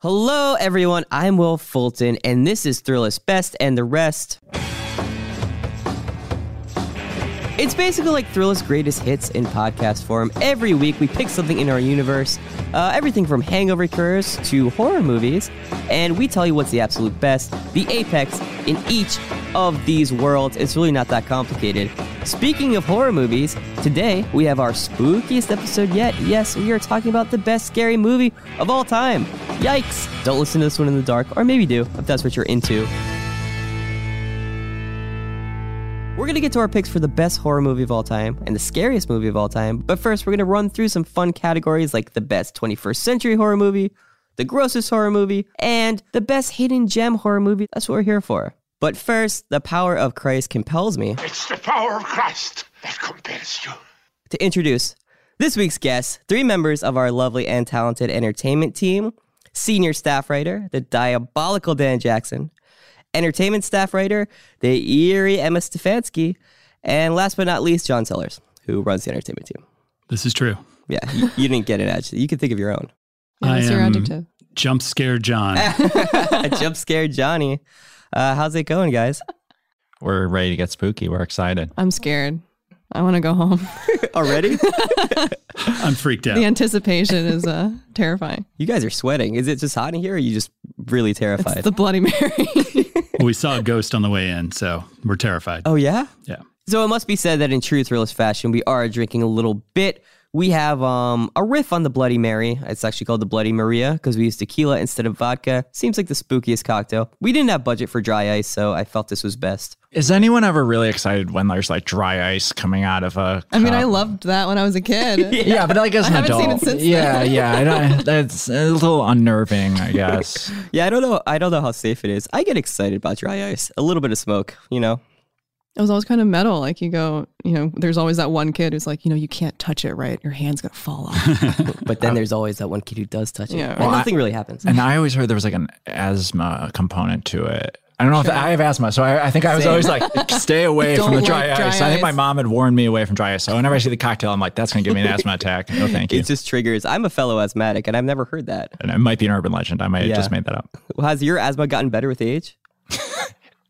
Hello, everyone. I'm Wil Fulton, and this is Thrillist Best and the Rest. It's basically like Thrillist Greatest Hits in podcast form. Every week, we pick something in our universe, uh, everything from hangover cures to horror movies, and we tell you what's the absolute best, the apex in each of these worlds. It's really not that complicated. Speaking of horror movies, today we have our spookiest episode yet. Yes, we are talking about the best scary movie of all time. Yikes! Don't listen to this one in the dark, or maybe do if that's what you're into. We're going to get to our picks for the best horror movie of all time and the scariest movie of all time. But first, we're going to run through some fun categories like the best 21st century horror movie, the grossest horror movie, and the best hidden gem horror movie. That's what we're here for. But first, the power of Christ compels me It's the power of Christ that compels you. to introduce this week's guests, three members of our lovely and talented entertainment team senior staff writer, the diabolical Dan Jackson, entertainment staff writer, the eerie Emma Stefansky, and last but not least, John Sellers, who runs the entertainment team. This is true. Yeah, you, you didn't get it, actually. You can think of your own. Yeah, I your am- adjective? Jump scare John. Jump scared Johnny. Uh, how's it going, guys? We're ready to get spooky. We're excited. I'm scared. I want to go home. Already? I'm freaked out. the anticipation is uh, terrifying. you guys are sweating. Is it just hot in here, or are you just really terrified? It's the Bloody Mary. we saw a ghost on the way in, so we're terrified. oh, yeah? Yeah. So it must be said that in true Thrillist fashion, we are drinking a little bit. We have um, a riff on the Bloody Mary. It's actually called the Bloody Maria because we use tequila instead of vodka. Seems like the spookiest cocktail. We didn't have budget for dry ice, so I felt this was best. Is anyone ever really excited when there's like dry ice coming out of a? I mean, cup? I loved that when I was a kid. Yeah, but like as an I haven't adult, seen it since yeah, then. yeah, I don't, that's a little unnerving, I guess. Yeah, I don't know. I don't know how safe it is. I get excited about dry ice. A little bit of smoke, you know. It was always kind of metal. Like you go, you know, there's always that one kid who's like, you know, you can't touch it, right? Your hand's gonna fall off. But then uh, there's always that one kid who does touch it. Yeah. and Well, nothing really happens. And I always heard there was like an asthma component to it. I don't know if I have asthma, so I, I think I was Same. always like, stay away from the dry, like dry ice. I think my mom had warned me away from dry ice. So whenever I see the cocktail, I'm like, that's going to give me an asthma attack. No, thank you. it just triggers. I'm a fellow asthmatic, and I've never heard that. and it might be an urban legend. I might have just made that up. Well, has your asthma gotten better with age?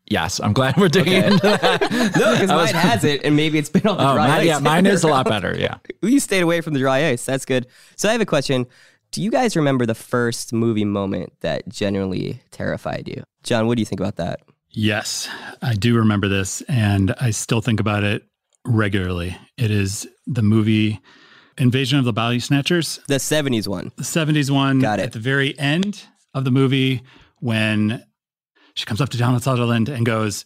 Yes, I'm glad we're digging into that. No, because mine has it, and maybe it's been all the Oh, dry mine, ice. yeah, mine is a lot better. Yeah. you stayed away from the dry ice. That's good. So I have a question. Do you guys remember the first movie moment that genuinely terrified you? John, what do you think about that? Yes, I do remember this, and I still think about it regularly. It is the movie Invasion of the Body Snatchers, The 70s one. the 70s one. Got it. At the very end of the movie, when she comes up to Donald Sutherland and goes,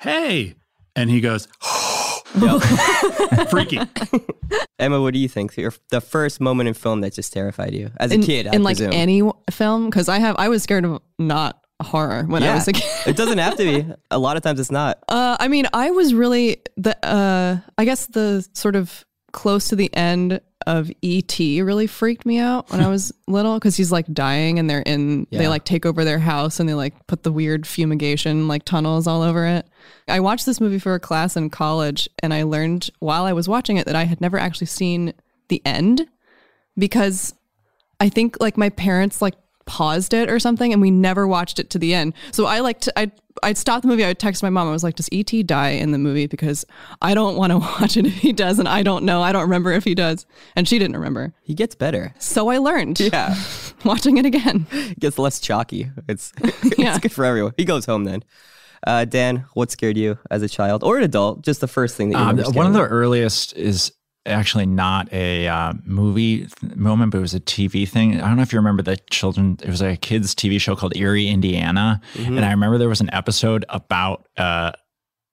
Hey. And he goes, Freaky. Emma, what do you think? Your, the first moment in film that just terrified you as a in, kid, I in like any film, because I have, I was scared of not horror when I was a kid. it doesn't have to be. A lot of times it's not. Uh, I mean, I was really the. Uh, I guess the sort of close to the end of ET really freaked me out when I was little because he's like dying and they're in. Yeah. They like take over their house and they like put the weird fumigation like tunnels all over it. I watched this movie for a class in college and I learned while I was watching it that I had never actually seen the end because I think like my parents like paused it or something and we never watched it to the end. So I like to I I'd stop the movie, I would text my mom. I was like, Does ET die in the movie? Because I don't want to watch it if he does, and I don't know. I don't remember if he does. And she didn't remember. He gets better. So I learned Yeah. watching it again. It gets less chalky. It's, it's good for everyone. He goes home then. Uh, Dan, what scared you as a child or an adult? Just the first thing that you Um, remember one of the earliest is actually not a uh, movie th- moment, but it was a TV thing. I don't know if you remember the children. It was like a kids' TV show called Erie, Indiana, Mm-hmm. and I remember there was an episode about uh,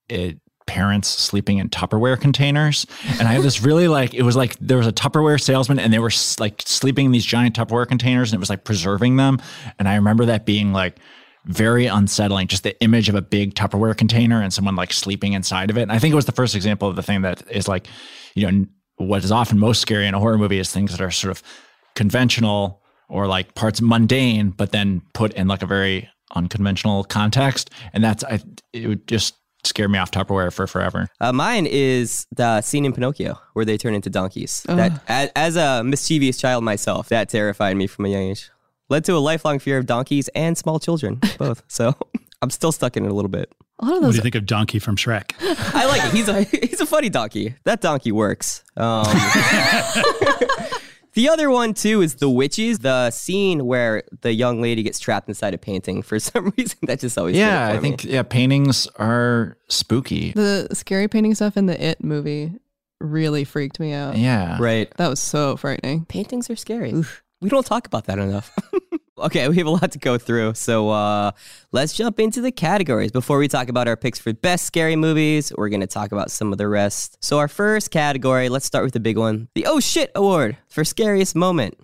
it, parents sleeping in Tupperware containers, and I have this really like it was like there was a Tupperware salesman, and they were s- like sleeping in these giant Tupperware containers, and it was like preserving them, and I remember that being like very unsettling. Just the image of a big Tupperware container and someone like sleeping inside of it. And I think it was the first example of the thing that is like, you know, what is often most scary in a horror movie is things that are sort of conventional or like parts mundane, but then put in like a very unconventional context. And that's, I, it would just scare me off Tupperware for forever. Uh, mine is the scene in Pinocchio where they turn into donkeys. That as, as a mischievous child myself, that terrified me from a young age. led to a lifelong fear of donkeys and small children, both. So I'm still stuck in it a little bit. A lot of What do you think of Donkey from Shrek? I like it. He's a he's a funny donkey. That donkey works. Um, the other one too is the witches. The scene where the young lady gets trapped inside a painting. For some reason, that just always Yeah, for I me. think yeah, paintings are spooky. the scary painting stuff in the It movie really freaked me out. Yeah. right. That was so frightening. Paintings are scary. We don't talk about that enough. okay, we have a lot to go through. So uh, let's jump into the categories. Before we talk about our picks for best scary movies, we're going to talk about some of the rest. So, our first category, let's start with the big one the Oh Shit Award for Scariest Moment.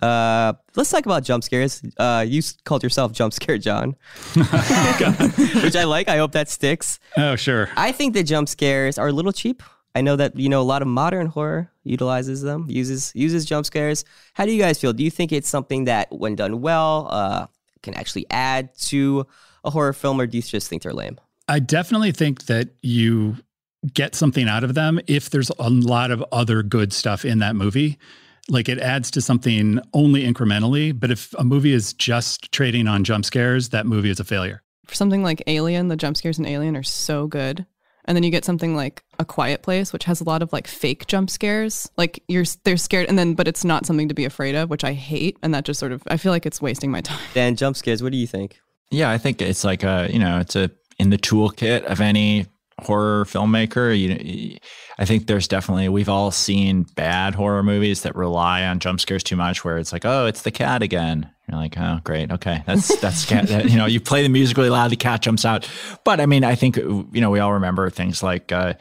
Uh, let's talk about jump scares. Uh, you called yourself Jump Scare John, which I like. I hope that sticks. Oh, sure. I think the jump scares are a little cheap. I know that you know a lot of modern horror utilizes them, uses uses jump scares. How do you guys feel? Do you think it's something that, when done well, uh, can actually add to a horror film, or do you just think they're lame? I definitely think that you get something out of them if there's a lot of other good stuff in that movie. Like it adds to something only incrementally. But if a movie is just trading on jump scares, that movie is a failure. For something like Alien, the jump scares in Alien are so good. And then you get something like A Quiet Place, which has a lot of like fake jump scares. Like you're they're scared, and then but it's not something to be afraid of, which I hate. And that just sort of I feel like it's wasting my time. Dan, jump scares. What do you think? Yeah, I think it's like a you know it's a in the toolkit of any horror filmmaker. You, I think there's definitely we've all seen bad horror movies that rely on jump scares too much, where it's like, oh, it's the cat again. You're like, oh, great, okay, that's that's that, you know, you play the music really loud, the cat jumps out. But I mean, I think you know we all remember things like uh,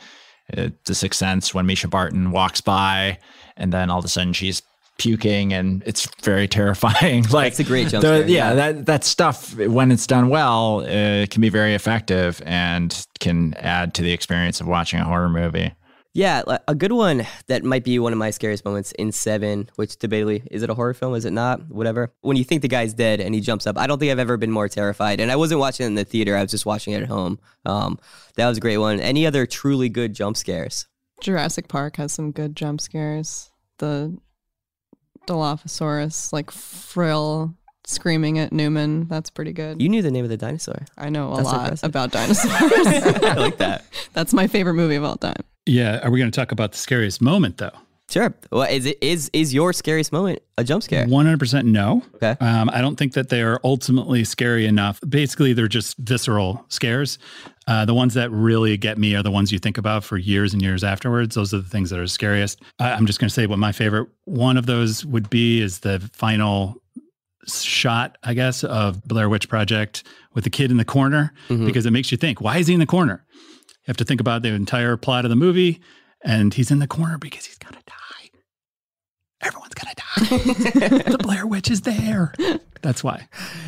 uh, The Sixth Sense when Mischa Barton walks by, and then all of a sudden she's puking and it's very terrifying like That's a great jump the- scare, yeah, yeah. that that stuff when it's done well uh, can be very effective and can add to the experience of watching a horror movie Yeah, a good one that might be one of my scariest moments in Seven, which debatably is it a horror film? Is it not? Whatever. When you think the guy's dead and he jumps up, I don't think I've ever been more terrified. And I wasn't watching it in the theater; I was just watching it at home. Um, that was a great one. Any other truly good jump scares? Jurassic Park has some good jump scares. The Dilophosaurus, like frill screaming at Newman, that's pretty good. You knew the name of the dinosaur. I know a That's lot impressive. about dinosaurs. I like that. that's my favorite movie of all time. Yeah. Are we going to talk about the scariest moment though? Sure. Well, is it is is your scariest moment a jump scare? 100% no. Okay. Um, I don't think that they are ultimately scary enough. Basically, they're just visceral scares. Uh, the ones that really get me are the ones you think about for years and years afterwards. Those are the things that are scariest. I, I'm just going to say what my favorite one of those would be is the final shot, I guess, of Blair Witch Project with the kid in the corner because it makes you think, why is he in the corner? You have to think about the entire plot of the movie, and he's in the corner because he's going to die. Everyone's going to die. the Blair Witch is there. That's why.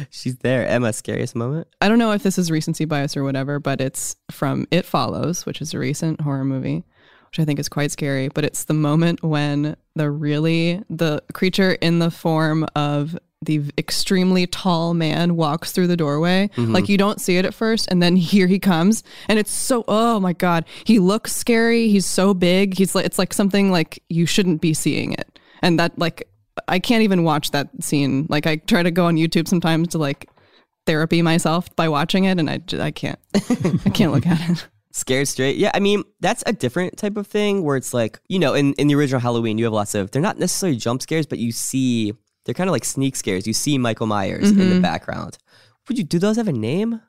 She's there. Emma, scariest moment. I don't know if this is recency bias or whatever, but it's from It Follows, which is a recent horror movie, which I think is quite scary. But it's the moment when the really the creature in the form of the extremely tall man walks through the doorway. Mm-hmm. Like you don't see it at first, and then here he comes, and it's so oh my god, he looks scary. He's so big. He's like it's like something like you shouldn't be seeing it, and that like I can't even watch that scene. Like I try to go on YouTube sometimes to like therapy myself by watching it, and I I can't. I can't look at it. Scared straight. Yeah, I mean, that's a different type of thing where it's like, you know, in, in the original Halloween, you have lots of, they're not necessarily jump scares, but you see, they're kind of like sneak scares. You see Michael Myers in the background. Would you, do those have a name?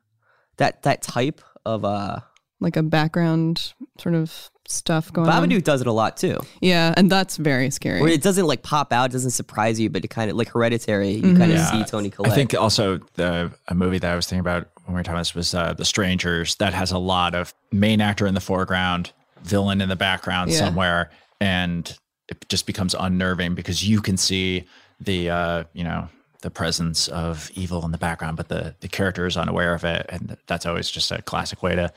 That, that type of, uh, Like a background sort of stuff going on. Babadook does it a lot too. Yeah, and that's very scary. Where it doesn't like pop out, doesn't surprise you, but it kind of like hereditary, you kind of see Toni Collette. I think also the a movie that I was thinking about when we were talking about this was uh, The Strangers. That has a lot of main actor in the foreground, villain in the background Yeah. somewhere, and it just becomes unnerving because you can see the uh, you know the presence of evil in the background, but the the character is unaware of it, and that's always just a classic way to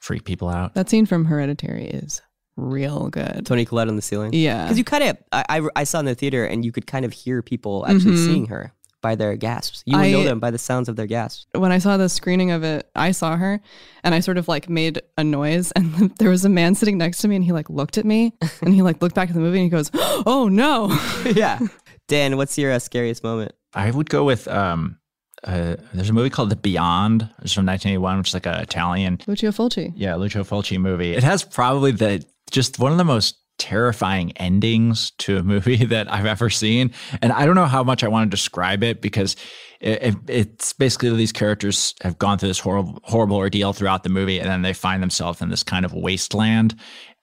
freak people out. that scene from Hereditary is real good. Toni Collette on the ceiling. Yeah. Because you kind of, I, I, I saw in the theater and you could kind of hear people actually seeing her by their gasps. You would know them by the sounds of their gasps. when I saw the screening of it, I saw her and I sort of like made a noise and there was a man sitting next to me and he like looked at me and he like looked back at the movie and he goes, "Oh no." yeah. Dan, what's your uh, scariest moment? I would go with um, uh, there's a movie called The Beyond. It's from 1981, which is like an Italian, Lucio Fulci. yeah, Lucio Fulci movie. It has probably the just one of the most terrifying endings to a movie that I've ever seen. And I don't know how much I want to describe it because it, it, it's basically these characters have gone through this horrible, horrible ordeal throughout the movie, and then they find themselves in this kind of wasteland.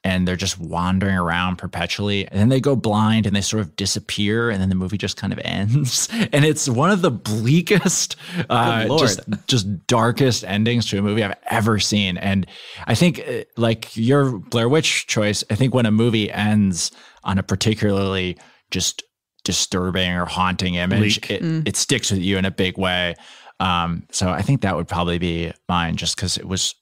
And they're just wandering around perpetually. And then they go blind and they sort of disappear. And then the movie just kind of ends. And it's one of the bleakest, uh, Lord. just just darkest endings to a movie I've ever seen. And I think, uh, like your Blair Witch choice, I think when a movie ends on a particularly just disturbing or haunting image, Bleak. it, it sticks with you in a big way. Um, so I think that would probably be mine, just because it was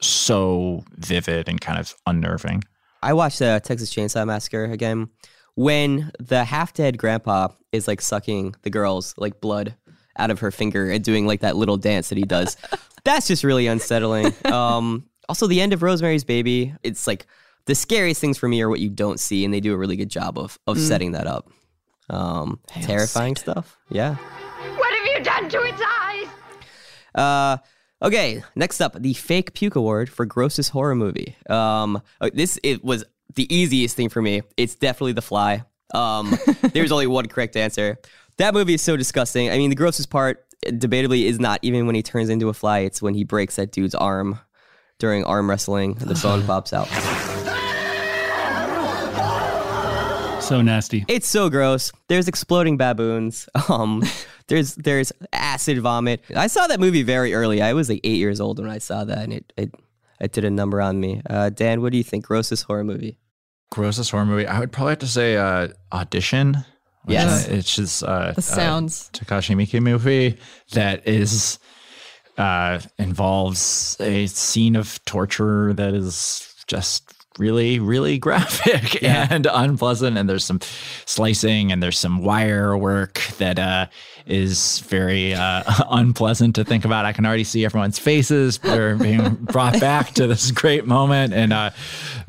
so vivid and kind of unnerving. I watched the Texas Chainsaw Massacre again. When the half dead grandpa is like sucking the girl's like blood out of her finger and doing like that little dance that he does, that's just really unsettling. Um, also, the end of Rosemary's Baby, it's like the scariest things for me are what you don't see, and they do a really good job of of setting that up. Um, terrifying stuff. Yeah. What have you done to its eyes? Uh, okay, next up, the Fake Puke Award for grossest horror movie. Um, uh, this it was the easiest thing for me. It's definitely The Fly. Um, there's only one correct answer. That movie is so disgusting. I mean, the grossest part, debatably, is not even when he turns into a fly. It's when he breaks that dude's arm during arm wrestling. The bone pops out. So nasty. It's so gross. There's exploding baboons. Um, there's there's acid vomit. I saw that movie very early. I was like eight years old when I saw that, and it it, it did a number on me. Uh, Dan, what do you think? Grossest horror movie? Grossest horror movie. I would probably have to say uh, Audition. which, Yes. uh, it's just uh, The sounds. uh, Takashi Miike movie that is uh, involves a scene of torture that is just really, really graphic and unpleasant. And there's some slicing and there's some wire work that uh, is very uh, unpleasant to think about. I can already see everyone's faces. They're being brought back to this great moment in uh,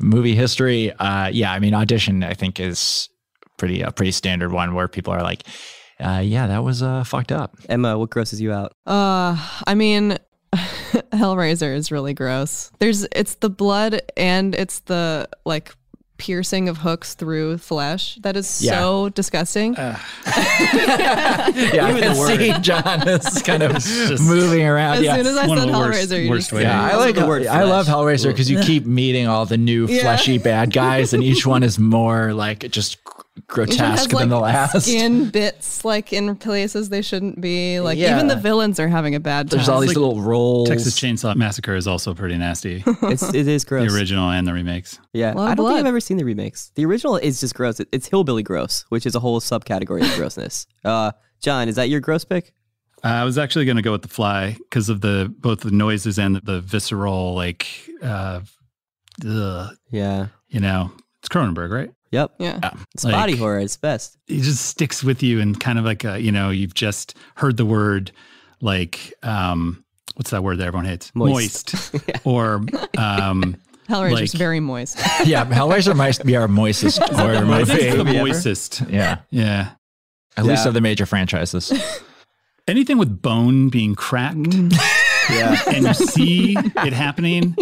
movie history. Uh, yeah, I mean, audition, I think, is pretty a pretty standard one where people are like, uh, yeah, that was uh, fucked up. Emma, what grosses you out? Uh, I mean, Hellraiser is really gross. There's it's the blood and it's the like piercing of hooks through flesh that is Yeah. so disgusting. Yeah, I can see John is kind of moving around. as yeah. soon as I one said the worst- Hellraiser, you worst just- way yeah, I like the word I love. Hellraiser because you keep meeting all the new Yeah. fleshy bad guys, and each one is more like just Each one has, grotesque than the last. Skin bits like in places they shouldn't be. Like Yeah. even the villains are having a bad time. There's all these like little rolls. Texas Chainsaw Massacre is also pretty nasty. It's it is gross. the original and the remakes. Yeah, Lot I don't think. I've ever seen the remakes. The original is just gross. It- It's hillbilly gross, which is a whole subcategory of grossness. Uh, John, is that your gross pick? Uh, I was actually going to go with the fly because of the both the noises and the, the visceral, like, uh, ugh, Yeah. you know, it's Cronenberg, right? Yep. yeah. It's body Like- horror. It's best. It just sticks with you and kind of like, a, you know, you've just heard the word, like, um, what's that word that everyone hates? Moist. or, um, Hellraiser's like- very moist. yeah, Hellraiser might be our moistest horror I think it's the movie. moistest. Yeah, Yeah. at least Yeah. of the major franchises. Anything with bone being cracked Yeah. and you see it happening,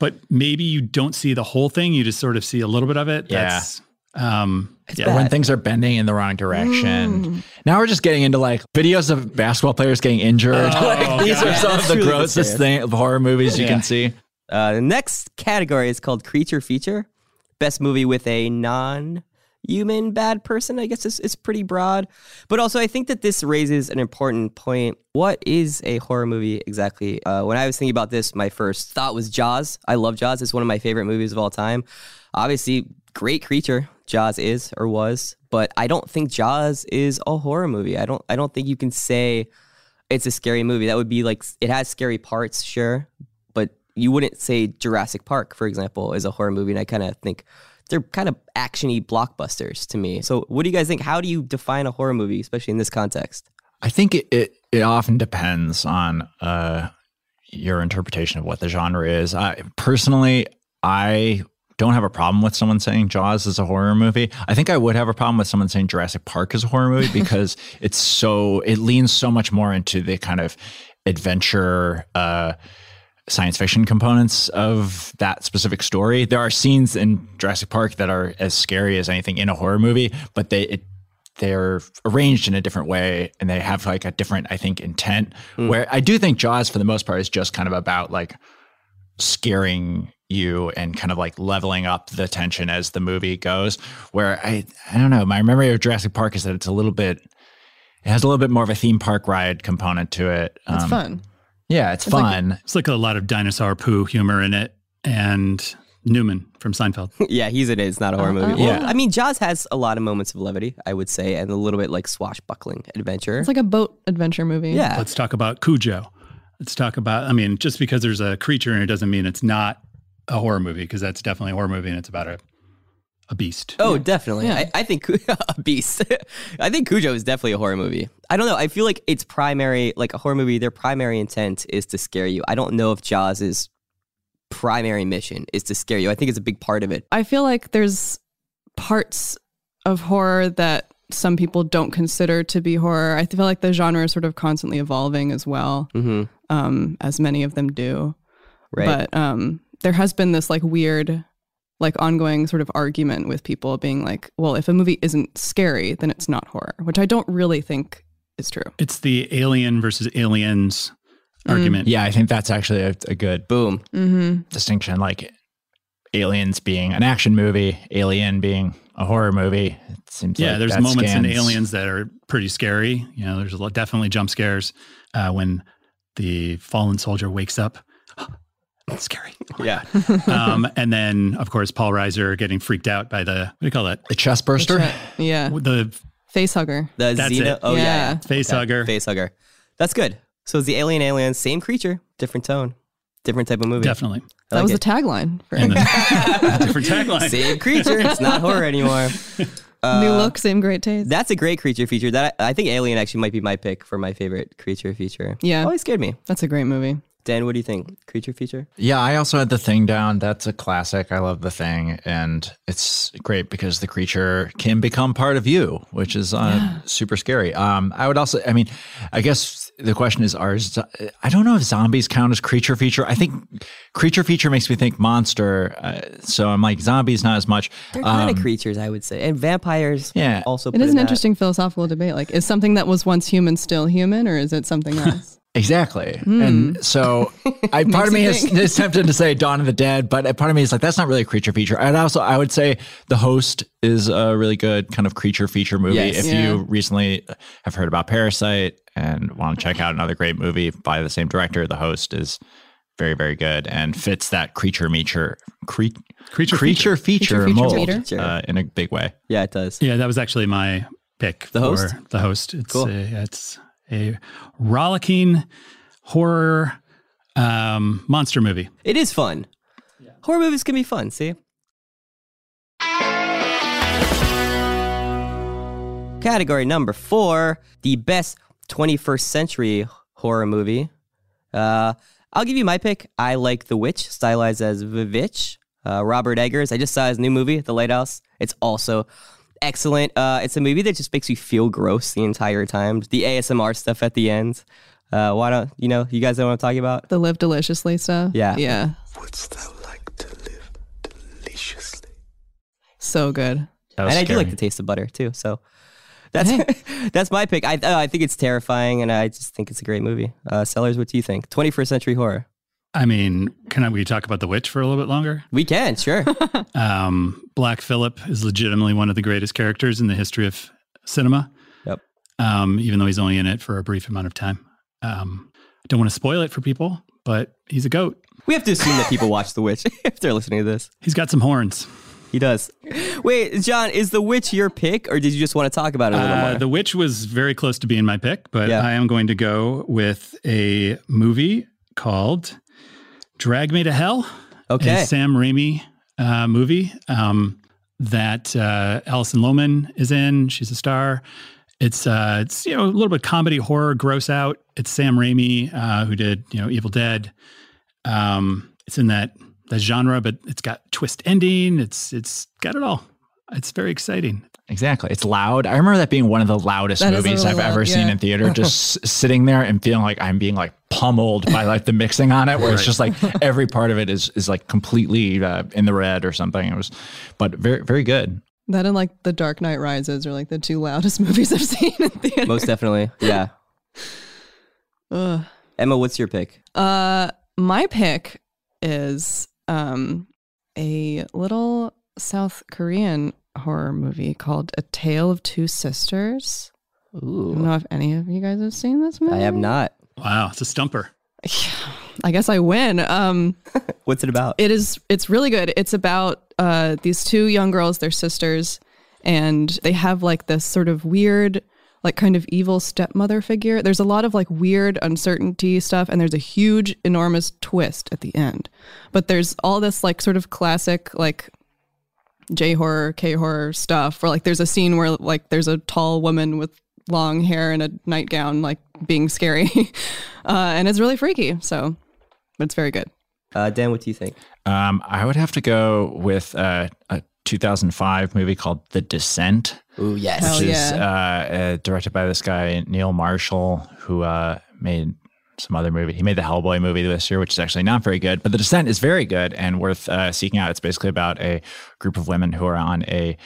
but maybe you don't see the whole thing. You just sort of see a little bit of it. Yeah. That's, um, yeah. Or when things are bending in the wrong direction. Now we're just getting into like videos of basketball players getting injured. like, these are God. some of the really grossest serious. thing, horror movies you Yeah. can see. Uh, the next category is called creature feature. Best movie with a non human bad person, I guess is pretty broad. But also, I think that this raises an important point. What is a horror movie exactly? Uh, when I was thinking about this, my first thought was Jaws. I love Jaws. It's one of my favorite movies of all time. Obviously, great creature. Jaws is or was, but I don't think Jaws is a horror movie. I don't. I don't think you can say it's a scary movie. That would be like it has scary parts, sure, but you wouldn't say Jurassic Park, for example, is a horror movie. And I kind of think they're kind of actiony blockbusters to me. So, what do you guys think? How do you define a horror movie, especially in this context? I think it, it, it often depends on uh, your interpretation of what the genre is. I, personally, I don't have a problem with someone saying Jaws is a horror movie. I think I would have a problem with someone saying Jurassic Park is a horror movie because it's so it leans so much more into the kind of adventure uh science fiction components of that specific story. There are scenes in Jurassic Park that are as scary as anything in a horror movie, but they it, they're arranged in a different way and they have like a different, I think, intent. Where I do think Jaws, for the most part, is just kind of about like scaring you and kind of like leveling up the tension as the movie goes. Where I I don't know, my memory of Jurassic Park is that it's a little bit it has a little bit more of a theme park ride component to it. It's Um, fun. Yeah, it's, like- fun. It's like a lot of dinosaur poo humor in it, and Newman from Seinfeld. yeah, he's in it. It's not a horror movie. Uh-uh. Well, Yeah. I mean, Jaws has a lot of moments of levity, I would say, and a little bit like swashbuckling adventure. It's like a boat adventure movie. yeah, Let's talk about Cujo. Let's talk about. I mean, just because there's a creature in it doesn't mean it's not a horror movie because that's definitely a horror movie and it's about a a beast. Oh, definitely. Yeah. I, I think a beast. I think Cujo is definitely a horror movie. I don't know. I feel like its primary, like a horror movie, their primary intent is to scare you. I don't know if Jaws' primary mission is to scare you. I think it's a big part of it. I feel like there's parts of horror that some people don't consider to be horror. I feel like the genre is sort of constantly evolving as well, hmm um, as many of them do. Right. But um, there has been this like weird, like ongoing sort of argument with people being like, well, if a movie isn't scary, then it's not horror, which I don't really think is true. It's the alien versus aliens argument. Yeah, I think that's actually a, a good Boom. Mm-hmm. distinction. Like Aliens being an action movie, Alien being a horror movie. It seems Yeah, like there's that moments in Aliens that are pretty scary. You know, there's a lot, definitely jump scares uh, when the fallen soldier wakes up. It's scary. Yeah. um, and then, of course, Paul Reiser getting freaked out by the what do you call that? The chest burster. Yeah. The Face hugger. The That's Xena. it. Oh, yeah. Yeah. yeah. face hugger. Face hugger. That's good. So it's the alien alien, same creature, different tone, different type of movie. Definitely. I Uh, That like was it. the tagline for And then, different tagline. Same creature. It's not horror anymore. New look, same great taste. That's a great creature feature. That I think Alien actually might be my pick for my favorite creature feature. Yeah. always scared me. That's a great movie. Dan, what do you think? Creature feature? Yeah, I also had the thing down. That's a classic. I love the thing, and it's great because the creature can become part of you, which is uh, super scary. Um, I would also, I mean, I guess the question is, are zo- I don't know if zombies count as creature feature. I think creature feature makes me think monster, uh, so I'm like zombies not as much. They're kind Um, of creatures, I would say, and vampires. Yeah. also. It put is in an that. interesting philosophical debate. Like, is something that was once human still human, or is it something else? Exactly. And so I part of. Me is, is tempted to say Dawn of the Dead, but a part of me is like, that's not really a creature feature. And also, I would say The Host is a really good kind of creature feature movie. Yes. If Yeah. you recently have heard about Parasite and want to check out another great movie by the same director, The Host is very, very good and fits that creature meature, cre- Creature creature feature, Creature feature mold meter. uh, in a big way. Yeah, it does. Yeah, that was actually my pick. The for Host? The host. It's Cool. a, it's a rollicking horror um, monster movie. It is fun. Horror movies can be fun. See. Category number four: the best 21st century horror movie. Uh, I'll give you my pick. I like The Witch, stylized as Vivitch. Uh, Robert Eggers. I just saw his new movie, The Lighthouse. It's also excellent. Uh, it's a movie that just makes you feel gross the entire time. The ASMR stuff at the end. Uh, why don't you know? You guys know what I'm talking about? the live deliciously stuff. Yeah. Yeah. Wouldst thou like to live deliciously? So good. That was and I do like the taste of butter too. So that's that's my pick. I uh, I think it's terrifying, and I just think it's a great movie. Uh, Sellers, what do you think? 21st century horror. I mean, can I, we talk about The Witch for a little bit longer? We can, sure. Um, Black Phillip is legitimately one of the greatest characters in the history of cinema. Yep. Um, even though he's only in it for a brief amount of time. Um, I don't want to spoil it for people, but he's a goat. we have to assume that people watch The Witch if they're listening to this. He's got some horns. He does. Wait, John, is The Witch your pick, or did you just want to talk about it a little Uh, more? the Witch was very close to being my pick, but Yeah. I am going to go with a movie called Drag Me to Hell. Okay. Sam Raimi uh, movie um, that uh, Alison Lohman is in. She's a star. It's uh, it's you know a little bit comedy horror, gross out. It's Sam Raimi uh, who did you know Evil Dead. Um, it's in that the genre, but it's got twist ending. It's it's got it all. It's very exciting. Exactly. It's loud. I remember that being one of the loudest That is movies really I've loud, ever seen in theater. Just sitting there and feeling like I'm being like pummeled by like the mixing on it, where it's just like every part of it is is like completely uh, in the red or something. It was, but very very good. That and like The Dark Knight Rises are like the two loudest movies I've seen in theater. Most definitely. Yeah. Ugh. Emma, what's your pick? Uh, my pick is um a little South Korean horror movie called A Tale of Two Sisters. I don't know if any of you guys have seen this movie. I have not. Wow, it's a stumper. I guess I win. Um, What's it about? it is. It's really good. It's about uh these two young girls. They're sisters, and they have like this sort of weird. Like kind of evil stepmother figure. There's a lot of like weird uncertainty stuff, and there's a huge, enormous twist at the end. But there's all this like sort of classic like J horror, K horror stuff. Where like there's a scene where like there's a tall woman with long hair and a nightgown like being scary, uh, and it's really freaky. So, but it's very good. Uh, Dan, what do you think? Um, I would have to go with uh, a 2005 movie called The Descent. Ooh, yes. Hell which is yeah. uh, uh, directed by this guy Neil Marshall, who uh, made some other movie. He made the Hellboy movie this year, which is actually not very good, but The Descent is very good and worth uh, seeking out. It's basically about a group of women who are on a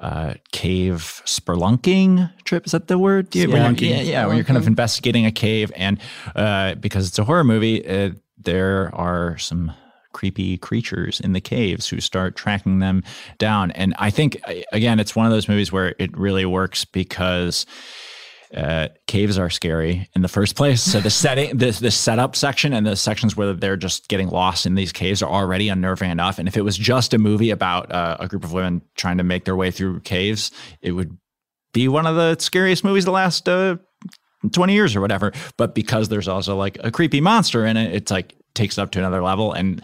uh, cave spelunking trip. Is that the word? Yeah, you're- yeah, yeah, where you're kind of investigating a cave, and uh, because it's a horror movie, uh, there are some creepy creatures in the caves who start tracking them down. And I think again, it's one of those movies where it really works because uh, caves are scary in the first place. So the setting, the the setup section, and the sections where they're just getting lost in these caves are already unnerving enough. And if it was just a movie about uh, a group of women trying to make their way through caves, it would be one of the scariest movies the last uh, 20 years or whatever. But because there's also like a creepy monster in it, it's like takes it up to another level. And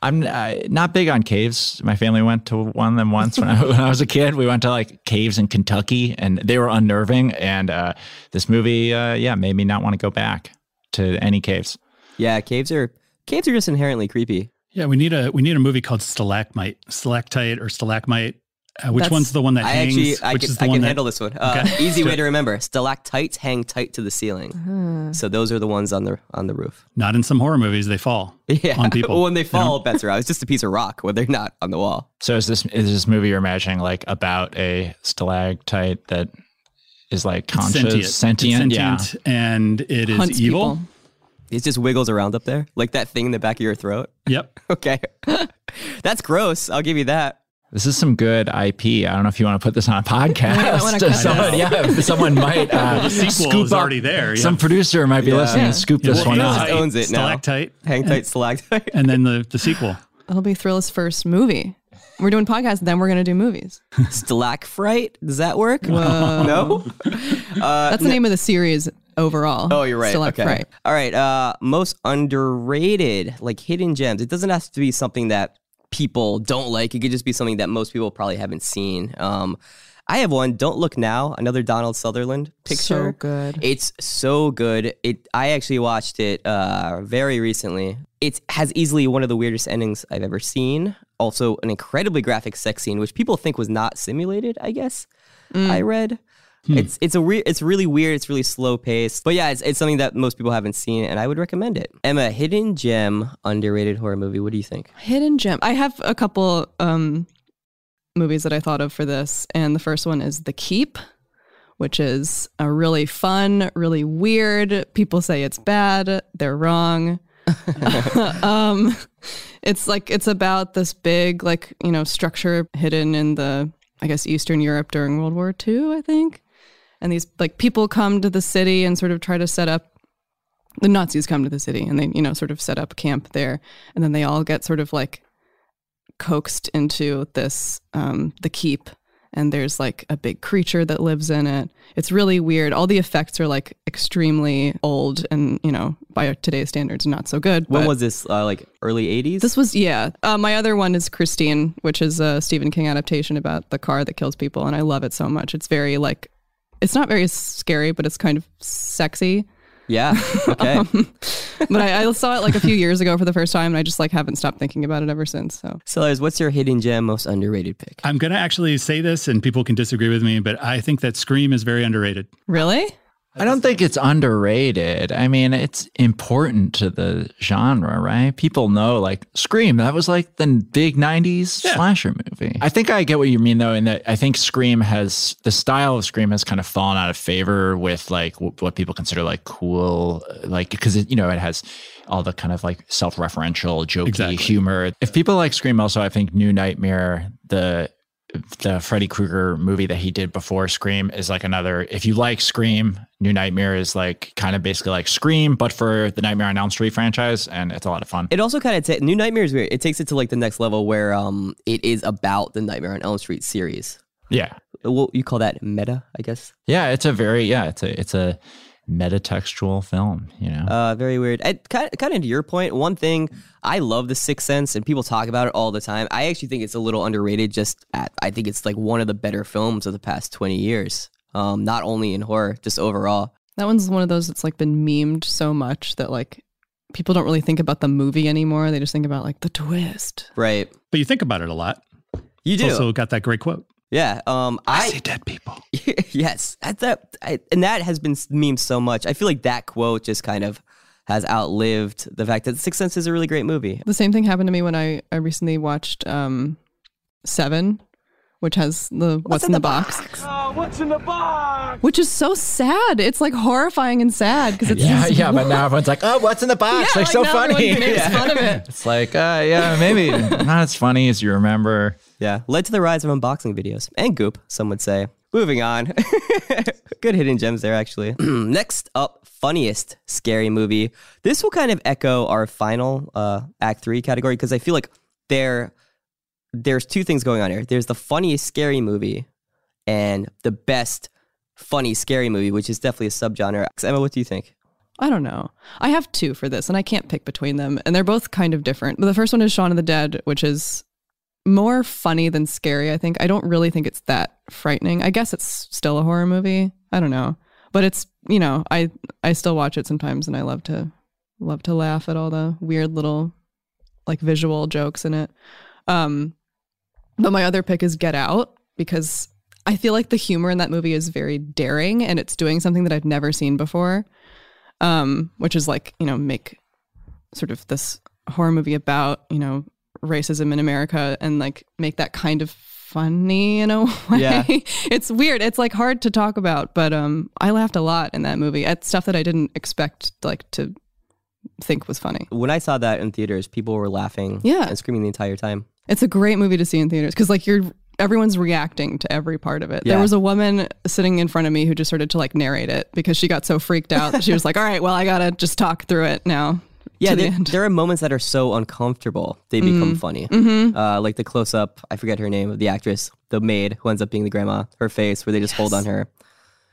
I'm uh, not big on caves. My family went to one of them once when I, when I was a kid. We went to like caves in Kentucky and they were unnerving. And uh, this movie, uh, yeah, made me not want to go back to any caves. Yeah, caves are caves are just inherently creepy. Yeah, we need a we need a movie called Stalagmite, Stalactite, or Stalagmite. Uh, which That's- one's the one that I hangs? actually I which can, is the I one can that handle this one. Uh, Okay. Easy way to remember: stalactites hang tight to the ceiling. So those are the ones on the on the roof. not in some horror movies they fall Yeah, on people. well, when they fall, bets are out. It's just a piece of rock when they're not on the wall. So is this is this movie you're imagining like about a stalactite that is like It's conscious, sentient, sentient, It's yeah. and it is Hunts evil. people. It just wiggles around up there, like that thing in the back of your throat. Yep. Okay, that's gross. I'll give you that. This is some good IP. I don't know if you want to put this on a podcast. wanna someone, yeah, someone might uh, The sequel scoop is up- already there, yeah. Some producer might be Yeah. listening Yeah. and scoop Yeah, this well, one Phil up. just owns it now. Stalactite, Hang tight, stalactite. and then the the sequel. It'll be Thrill's first movie. We're doing podcasts, then we're gonna do movies. Stalactite. Does that work? no. That's the name of the series overall. Oh, you're right. Select okay. right. All right. Uh, most underrated, like hidden gems. It doesn't have to be something that people don't like. It could just be something that most people probably haven't seen. Um, I have one. Don't look now. Another Donald Sutherland picture. So good. It's so good. It. I actually watched it uh, very recently. It has easily one of the weirdest endings I've ever seen. Also, an incredibly graphic sex scene, which people think was not simulated. I guess I read. It's it's a re- it's really weird. It's really slow paced, but yeah, it's it's something that most people haven't seen, and I would recommend it. Emma, hidden gem, underrated horror movie. What do you think? Hidden gem. I have a couple um movies that I thought of for this, and the first one is The Keep, which is a really fun, really weird. People say it's bad. They're wrong. um it's like it's about this big like you know structure hidden in the i guess eastern europe during world war ii i think and these like people come to the city and sort of try to set up the nazis come to the city and they you know sort of set up camp there and then they all get sort of like coaxed into this um the keep and there's like a big creature that lives in it it's really weird all the effects are like extremely old and you know by today's standards not so good When was this? Uh, like early '80s. this was yeah. Uh, my other one is Christine, which is a Stephen King adaptation about the car that kills people, and I love it so much. It's very like, it's not very scary, but it's kind of sexy. yeah. Okay. Um, but I, I saw it like a few years ago for the first time, and I just like haven't stopped thinking about it ever since. So Sellers, what's your hidden gem, most underrated pick? I'm going to actually say this, and people can disagree with me, but I think that Scream is very underrated. really, I don't think it's underrated. I mean, it's important to the genre, right? People know like Scream, that was like the big 90s Yeah. slasher movie. I think I get what you mean though, in that I think Scream has the style of Scream has kind of fallen out of favor with like w- what people consider like cool, like because it, you know, it has all the kind of like self referential, jokey Exactly. humor. If people like Scream, also, I think New Nightmare, the the Freddy Krueger movie that he did before Scream is like another. If you like Scream, New Nightmare is like kind of basically like Scream, but for the Nightmare on Elm Street franchise, and it's a lot of fun. It also kind of ta- New Nightmare is weird. It takes it to like the next level where um it is about the Nightmare on Elm Street series. yeah, What you call that meta, I guess. yeah, it's a very yeah, it's a it's a metatextual film. You know, Uh, very weird. I, kind, kind of to your point. point, one thing I love the Sixth Sense, and people talk about it all the time. I actually think it's a little underrated. Just at, I think it's like one of the better films of the past twenty years. Um, not only in horror, just overall. that one's one of those that's like been memed so much that like people don't really think about the movie anymore. They just think about like the twist. Right. But you think about it a lot. You It's do. also got that great quote. Yeah. Um, I, see dead people. yes, that's that, I, and that has been memed so much. I feel like that quote just kind of has outlived the fact that Sixth Sense is a really great movie. The same thing happened to me when I, I recently watched um, Seven, which has the What's, in, the, box. What's in the box? Which is so sad. It's like horrifying and sad because it's yeah, just, yeah, but now everyone's like, oh, what's in the box? Yeah, like, so now funny. everyone makes fun of it. It's like, uh, yeah, maybe not as funny as you remember. Yeah, led to the rise of unboxing videos and Goop, some would say. Moving on. Good hidden gems there, actually. Next up, funniest scary movie. This will kind of echo our final uh, Act Three category because I feel like there, there's two things going on here. There's the funniest scary movie, and the best funny scary movie, which is definitely a subgenre. Emma, what do you think? I don't know. I have two for this, and I can't pick between them, and they're both kind of different. But the first one is Shaun of the Dead, which is more funny than scary. I think. I don't really think it's that frightening. I guess it's still a horror movie. I don't know, but it's you know I I still watch it sometimes, and I love to love to laugh at all the weird little like visual jokes in it. Um, but my other pick is Get Out because I feel like the humor in that movie is very daring, and it's doing something that I've never seen before um, which is like you know make sort of this horror movie about you know racism in America and like make that kind of funny in a way. Yeah. it's weird. It's like hard to talk about, but um, I laughed a lot in that movie at stuff that I didn't expect like to think was funny. When I saw that in theaters, people were laughing Yeah. and screaming the entire time. It's a great movie to see in theaters because like you're everyone's reacting to every part of it. Yeah. There was a woman sitting in front of me who just started to like narrate it because she got so freaked out that she was like, "All right, well, I gotta just talk through it now." Yeah, to the there, are moments that are so uncomfortable they become funny. Uh, like the close up, I forget her name of the actress, the maid who ends up being the grandma, her face where they just hold on her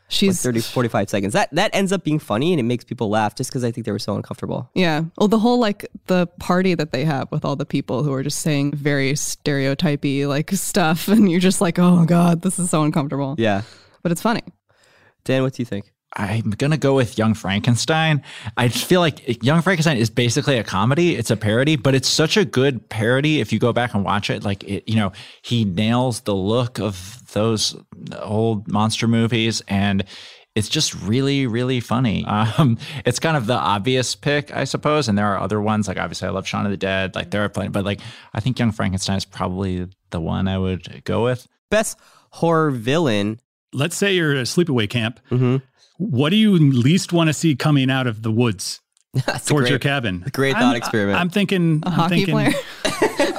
like She's 30, 45 seconds. That that ends up being funny and it makes people laugh just because I think they were so uncomfortable. Yeah. Well, the whole like the party that they have with all the people who are just saying very stereotypy like stuff, and you're just like, oh god, this is so uncomfortable. Yeah. But it's funny. Dan, what do you think? I'm gonna go with Young Frankenstein. I just feel like Young Frankenstein is basically a comedy. It's a parody, but it's such a good parody. If you go back and watch it, like it, you know, he nails the look of those old monster movies, and it's just really, really funny. Um, it's kind of the obvious pick, I suppose, and there are other ones. Like obviously, I love Shaun of the Dead. Like there are plenty, but like I think Young Frankenstein is probably the one I would go with. Best horror villain. Let's say you're at a sleepaway camp. Mm-hmm. What do you least want to see coming out of the woods That's towards great, your cabin? great I'm- thought experiment. I'm thinking, A I'm hockey thinking, player.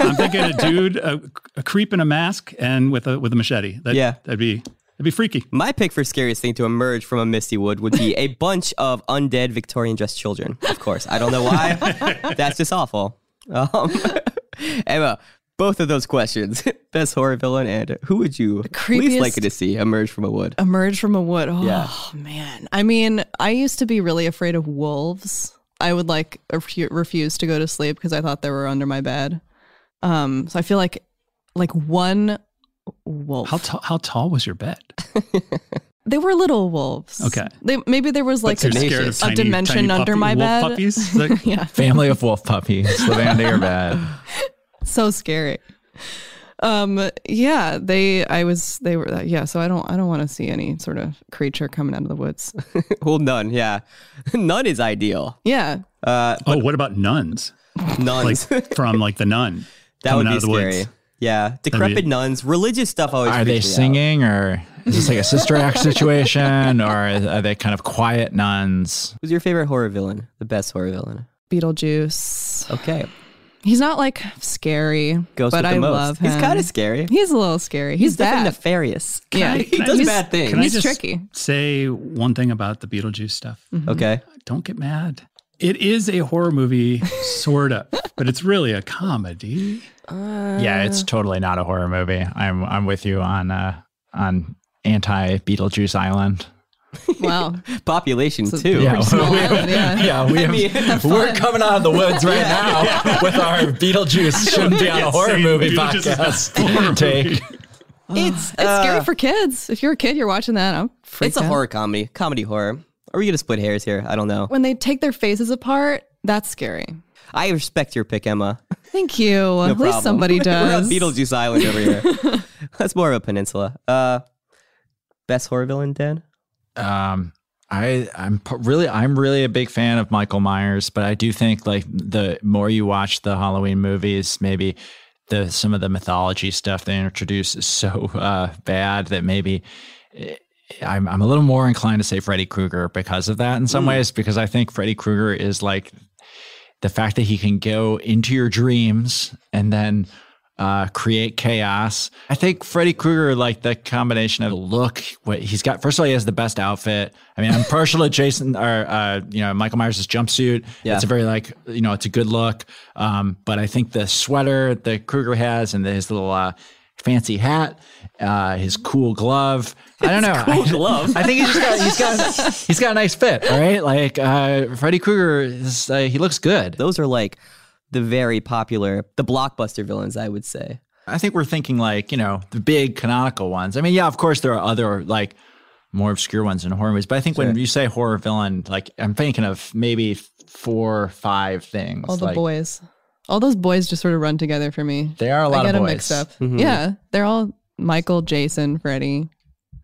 I'm thinking a dude, a, a creep in a mask, and with a with a machete. That, Yeah. that'd be that'd be freaky. My pick for scariest thing to emerge from a misty wood would be a bunch of undead Victorian dressed children. Of course, I don't know why. That's just awful. Um, Emma, both of those questions: best horror villain and who would you least creepiest- likely to see emerge from a wood? Emerge from a wood. Oh Yeah. man. I mean, I used to be really afraid of wolves. I would like refu- refuse to go to sleep because I thought they were under my bed. Um, so I feel like like one wolf. How tall? How tall was your bed? They were little wolves. Okay. They, maybe there was like a, a tiny- dimension tiny under puppy- my wolf bed. Puppies? Is yeah. Family of wolf puppies living under your bed. So scary. Um yeah, they I was they were yeah, so I don't I don't want to see any sort of creature coming out of the woods. well, none. Yeah, none is ideal. Yeah. Uh, oh, what about nuns? nuns. Like from like the nun. that coming would out be of the scary. woods. Yeah, decrepit nuns. Religious stuff always. Are they freaks me out. singing or is this like a sister act situation or are they kind of quiet nuns? Who's your favorite horror villain? The best horror villain? Beetlejuice. Okay, He's not like scary, goes but with the I most. love him. He's kind of scary. He's a little scary. He's, He's definitely bad. nefarious. Yeah. he Can I does just- bad things. Can I He's just tricky. say one thing about the Beetlejuice stuff? Okay, Don't get mad. It is a horror movie, sort of, but it's really a comedy. Yeah, it's totally not a horror movie. I'm I'm with you on uh on anti Beetlejuice Island. Wow. population It's a too. pretty small island, yeah. Yeah, we have, mean, we're coming out of the woods right now with our Beetlejuice shouldn't be on a horror movie Beetlejuice is podcast a horror take. movie. It's It's uh, scary for kids. If you're a kid, you're watching that. I'm freaked It's a out. horror comedy, comedy horror. Are we gonna split hairs here? I don't know. When they take their faces apart, that's scary. I respect your pick, Emma. Thank you. No At least problem. somebody We're on does. Beetlejuice Island over here. That's more of a peninsula. Uh, best horror villain, Dan. Um, I I'm really I'm really a big fan of Michael Myers, but I do think like the more you watch the Halloween movies, maybe the some of the mythology stuff they introduce is so uh, bad that maybe. eh, I'm I'm a little more inclined to say Freddy Krueger because of that in some ways because I think Freddy Krueger is like the fact that he can go into your dreams and then uh, create chaos. I think Freddy Krueger, like the combination of look, what he's got. First of all, he has the best outfit. I mean, I'm partial to Jason or uh, you know Michael Myers' jumpsuit. Yeah. It's a very like you know it's a good look. Um, but I think the sweater that Krueger has and his little uh, fancy hat, uh, his cool glove. I don't know. cool I, glove. I think he's just got he's got he's got a nice fit. All right, like uh, Freddy Krueger is uh, he looks good. Those are like the very popular, the blockbuster villains, I would say. I think we're thinking like, you know, the big canonical ones. I mean, yeah, of course there are other like more obscure ones in horror movies, but I think when you say horror villain, like I'm thinking of maybe four, five things. All the like, boys. All those boys just sort of run together for me. They are a lot I get of them boys. mixed up. Mhm. Yeah. They're all Michael, Jason, Freddy.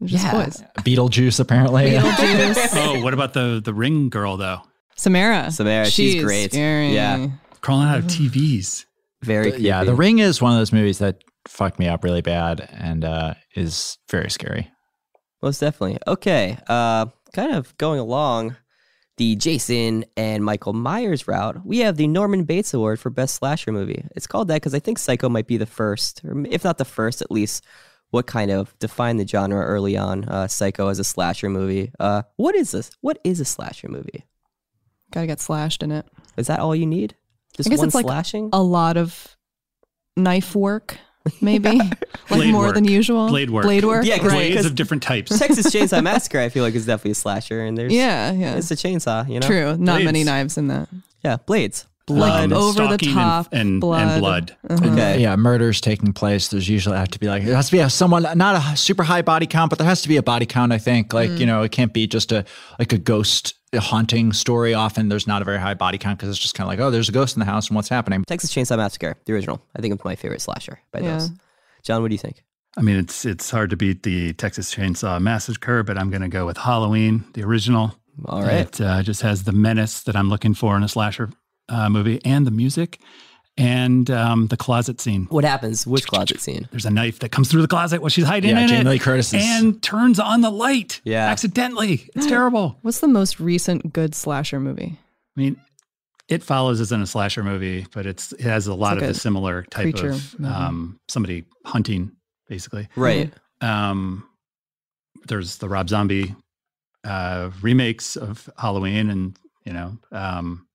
Just Yeah. boys. Beetlejuice, apparently. Beetlejuice. Oh, what about the the ring girl though? Samara. Samara, she's great. Scary. Yeah. Crawling out of TVs. Very yeah. The Ring is one of those movies that fucked me up really bad and uh, is very scary. Most definitely. Okay. Uh, kind of going along the Jason and Michael Myers route, we have the Norman Bates Award for Best Slasher Movie. It's called that because I think Psycho might be the first, or if not the first, at least what kind of defined the genre early on. Uh, Psycho as a slasher movie. Uh, what is this? What is a slasher movie? Gotta get slashed in it. Is that all you need? Just I guess one it's like slashing? a lot of knife work, maybe. like Blade more work. than usual. Blade work. Blade work. Yeah, 'cause right. Blades of different types. Texas Chainsaw Massacre, I feel like, is definitely a slasher, and there's Yeah, yeah. it's a chainsaw, you know. True. Not many knives in that. Yeah, blades, Like blood. over the stalking and- top and, blood. and blood. Uh-huh. okay. Yeah, murders taking place. There's usually have to be like it has to be a someone not a super high body count, but there has to be a body count. I think like mm. you know it can't be just a like a ghost haunting story. Often there's not a very high body count because it's just kind of like oh there's a ghost in the house and what's happening. Texas Chainsaw Massacre, the original. I think it's my favorite slasher by Yeah. those. John, what do you think? I mean, it's it's hard to beat the Texas Chainsaw Massacre, but I'm going to go with Halloween, the original. All right. It uh, just has the menace that I'm looking for in a slasher uh, movie, and the music, and um, the closet scene. What happens? Which closet scene? There's a knife that comes through the closet while she's hiding Yeah, in Jamie it, Lee Curtis and turns on the light. Yeah. accidentally. It's terrible. What's the most recent good slasher movie? I mean, it follows isn't a slasher movie, but it's it has a lot like of a the similar type creature of movie. um, somebody hunting, basically. Right. Um, there's the Rob Zombie uh, remakes of Halloween, and you know, um,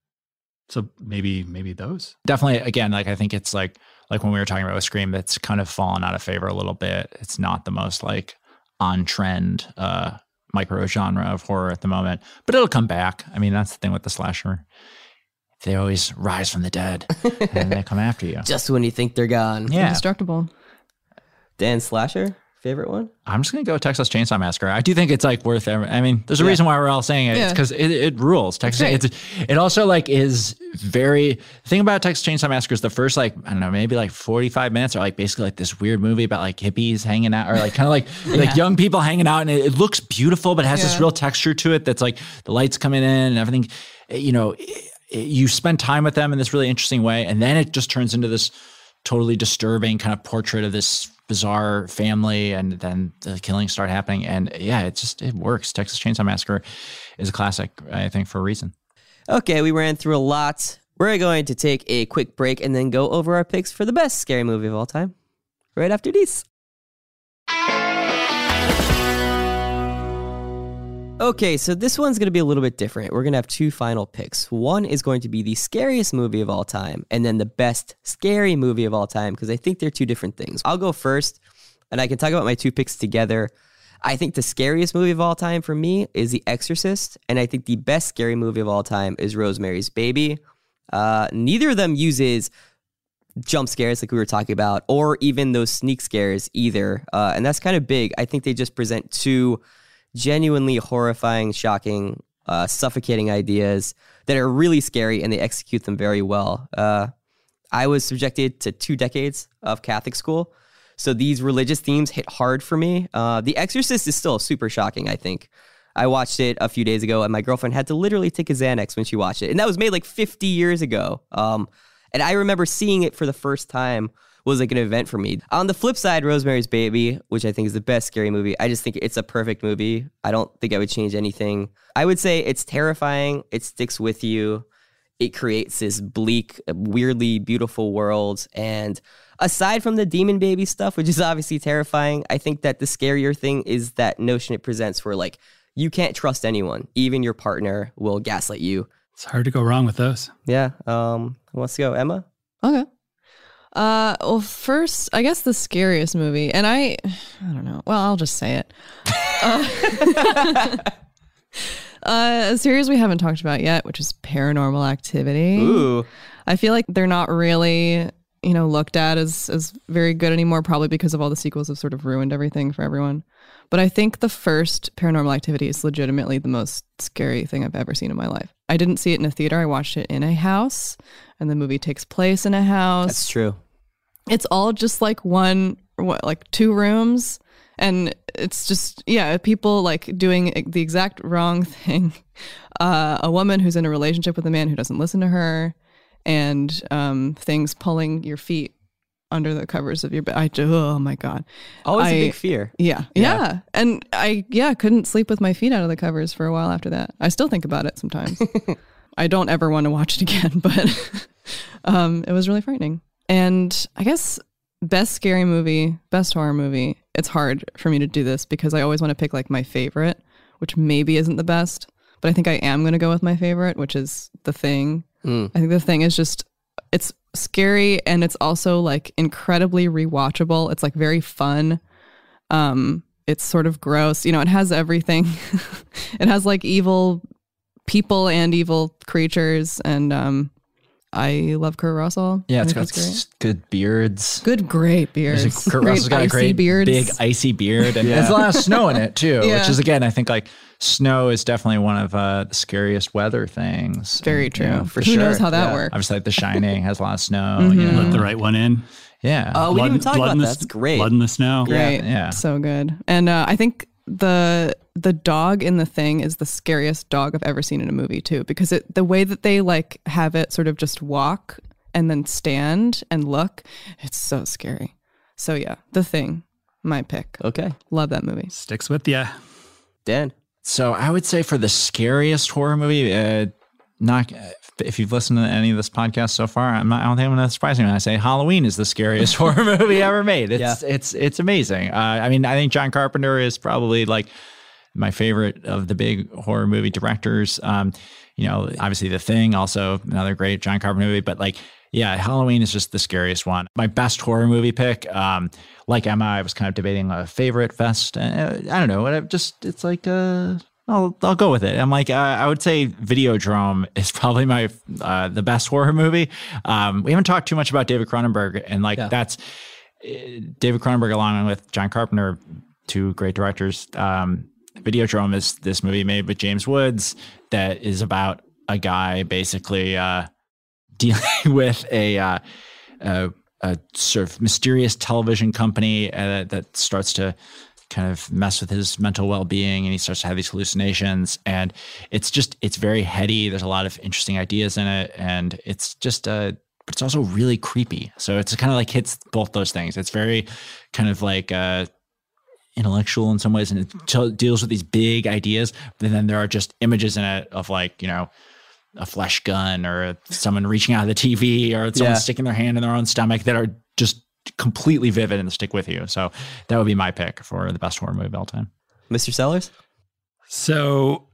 so maybe maybe those. Definitely, again, like I think it's like like when we were talking about with Scream, that's kind of fallen out of favor a little bit. It's not the most like on trend uh, micro genre of horror at the moment, but it'll come back. I mean, that's the thing with the slasher. They always rise from the dead and they come after you. Just when you think they're gone. Yeah. Indestructible. Dan Slasher? Favorite one? I'm just gonna go with Texas Chainsaw Massacre. I do think it's like worth. Every, I mean, there's a reason why we're all saying it. It's because it, it rules. Texas. great. It's, it also like is very. The thing about Texas Chainsaw Massacre is the first like I don't know maybe like 45 minutes are like basically like this weird movie about like hippies hanging out or like kind of like like young people hanging out and it, it looks beautiful but it has this real texture to it that's like the lights coming in and everything. You know, it- it- you spend time with them in this really interesting way and then it just turns into this totally disturbing kind of portrait of this bizarre family and then the killings start happening and yeah it just it works texas chainsaw massacre is a classic i think for a reason Okay, we ran through a lot. We're going to take a quick break and then go over our picks for the best scary movie of all time. Right after these. Okay, so this one's going to be a little bit different. We're going to have two final picks. One is going to be the scariest movie of all time, and then the best scary movie of all time, because I think they're two different things. I'll go first, and I can talk about my two picks together. I think the scariest movie of all time for me is The Exorcist, and I think the best scary movie of all time is Rosemary's Baby. Uh, neither of them uses jump scares like we were talking about, or even those sneak scares either. Uh, and that's kind of big. I think they just present two genuinely horrifying, shocking, uh, suffocating ideas that are really scary, and they execute them very well. Uh, I was subjected to two decades of Catholic school. So these religious themes hit hard for me. Uh, the Exorcist is still super shocking, I think. I watched it a few days ago, and my girlfriend had to literally take a Xanax when she watched it. And that was made like 50 years ago. Um, and I remember seeing it for the first time was like an event for me. On the flip side, Rosemary's Baby, which I think is the best scary movie, I just think it's a perfect movie. I don't think I would change anything. I would say it's terrifying, it sticks with you it creates this bleak, weirdly beautiful world. And aside from the demon baby stuff, which is obviously terrifying, I think that the scarier thing is that notion it presents where like you can't trust anyone, even your partner will gaslight you. It's hard to go wrong with those. Yeah. Um, who wants to go, Emma? Okay. Uh, well, first, I guess the scariest movie, and I, I don't know. Well, I'll just say it. Uh, uh, a series we haven't talked about yet, which is Paranormal Activity. Ooh. I feel like they're not really, you know, looked at as as very good anymore, probably because of all the sequels have sort of ruined everything for everyone. But I think the first Paranormal Activity is legitimately the most scary thing I've ever seen in my life. I didn't see it in a theater. I watched it in a house, and the movie takes place in a house That's true. it's all just like one what like two rooms and it's just yeah people like doing the exact wrong thing uh, a woman who's in a relationship with a man who doesn't listen to her and um, things pulling your feet under the covers of your bed. I, oh my god. Always a I- big fear. yeah, yeah. And i yeah couldn't sleep with my feet out of the covers for a while after that. I still think about it sometimes. I don't ever want to watch it again but um, it was really frightening. And i guess best scary movie best horror movie it's hard for me to do this because i always want to pick like my favorite which maybe isn't the best but i think i am going to go with my favorite which is the thing i think the thing is just it's scary and it's also like incredibly rewatchable. It's like very fun. Um it's sort of gross. You know it has everything. It has like evil people and evil creatures and um i love kurt russell. Yeah it's got he's s- good beards. Good great beards. There's a- Kurt great Russell's got a icy great beards. big icy beard, and there's a lot of snow in it too. Yeah. Which is again, I think like snow is definitely one of uh, the scariest weather things. very And, true you know, for who knows how that Yeah. works Obviously, like The Shining has a lot of snow. Mm-hmm. You know? Let the right one in. Yeah. Oh, we didn't even talk about in that. That's great. Blood in the snow. great yeah. so good and uh, i think the the dog in the thing is the scariest dog i've ever seen in a movie too because it the way that they like have it sort of just walk and then stand and look it's so scary so yeah the thing my pick Okay. love that movie Sticks with you. Dan. So I would say for the scariest horror movie, uh, not if you've listened to any of this podcast so far, I'm not, I don't think I'm going to surprise you when I say Halloween is the scariest horror movie ever made. It's it's it's amazing. Uh, I mean, I think John Carpenter is probably like my favorite of the big horror movie directors. Um, you know, obviously The Thing, also another great John Carpenter movie, but like. Yeah, Halloween is just the scariest one. My best horror movie pick, um, like Emma, I was kind of debating a favorite fest. Uh, I don't know. It just it's like uh, I'll I'll go with it. I'm like uh, I would say Videodrome is probably my uh, the best horror movie. Um, we haven't talked too much about David Cronenberg, and like that's David Cronenberg, along with John Carpenter, two great directors. Um, Videodrome is this movie made with James Woods that is about a guy basically uh, dealing with a, uh, a, a sort of mysterious television company uh, that starts to kind of mess with his mental well-being and he starts to have these hallucinations and it's just it's very heady. There's a lot of interesting ideas in it and it's just uh but it's also really creepy. So it's kind of like hits both those things. It's very kind of like uh intellectual in some ways and it t- deals with these big ideas but then there are just images in it of like you know a flesh gun or someone reaching out of the tv or someone Yeah. sticking their hand in their own stomach that are just completely vivid and stick with you so that would be my pick for the best horror movie of all time Mr. Sellers? So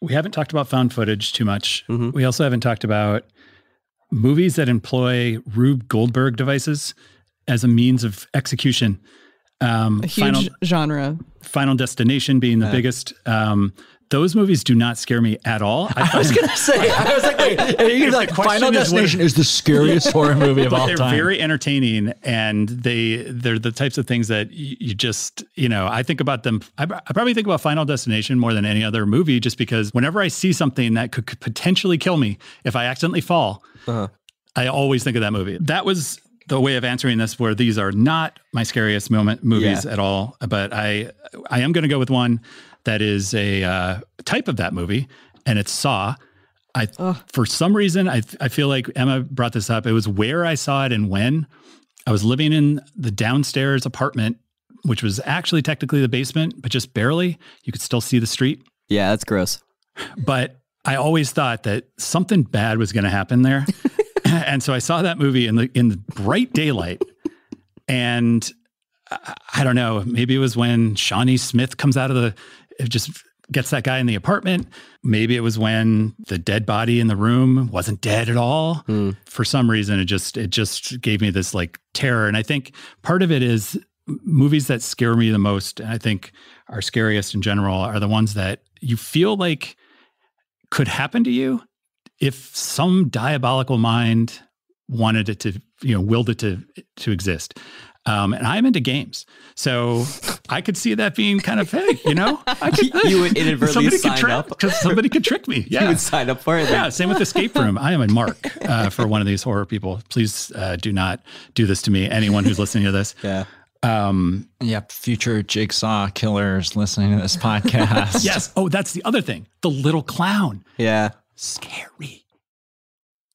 we haven't talked about found footage too much. Mhm. We also haven't talked about movies that employ Rube Goldberg devices as a means of execution. Um, A huge Final, genre. Final Destination being the biggest. Um, those movies do not scare me at all. I, I was gonna say, I was like, wait, are you like, Final Destination is the scariest horror movie of all time. they're very entertaining and they they're the types of things that you, you just you know i think about them I, I probably think about final destination more than any other movie just because whenever i see something that could, could potentially kill me if i accidentally fall Uh-huh. i always think of that movie that was the way of answering this where these are not my scariest moment movies Yeah. at all but i i am going to go with one that is a uh, type of that movie and it's saw I for some reason I I feel like Emma brought this up. It was where I saw it and when. I was living in the downstairs apartment, which was actually technically the basement, but just barely. You could still see the street. Yeah, that's gross. But I always thought that something bad was going to happen there. and so I saw that movie in the in the bright daylight. And I, don't know, maybe it was when Shawnee Smith comes out of the it just gets that guy in the apartment. Maybe it was when the dead body in the room wasn't dead at all. Hmm. For some reason it just it just gave me this like terror and I think part of it is movies that scare me the most and I think are scariest in general are the ones that you feel like could happen to you if some diabolical mind wanted it to, you know, willed it to to exist. Um, and I'm into games, so I could see that being kind of hey, you know, I could, You would inadvertently somebody sign could trick, up. because somebody could trick me. Yeah, you would sign up for it. yeah. Same with Escape Room. I am a mark uh, for one of these horror people. Please uh, do not do this to me. Anyone who's listening to this. Yeah. Um, Yep, future jigsaw killers listening to this podcast. yes. Oh, that's the other thing. The little clown. Yeah. Scary.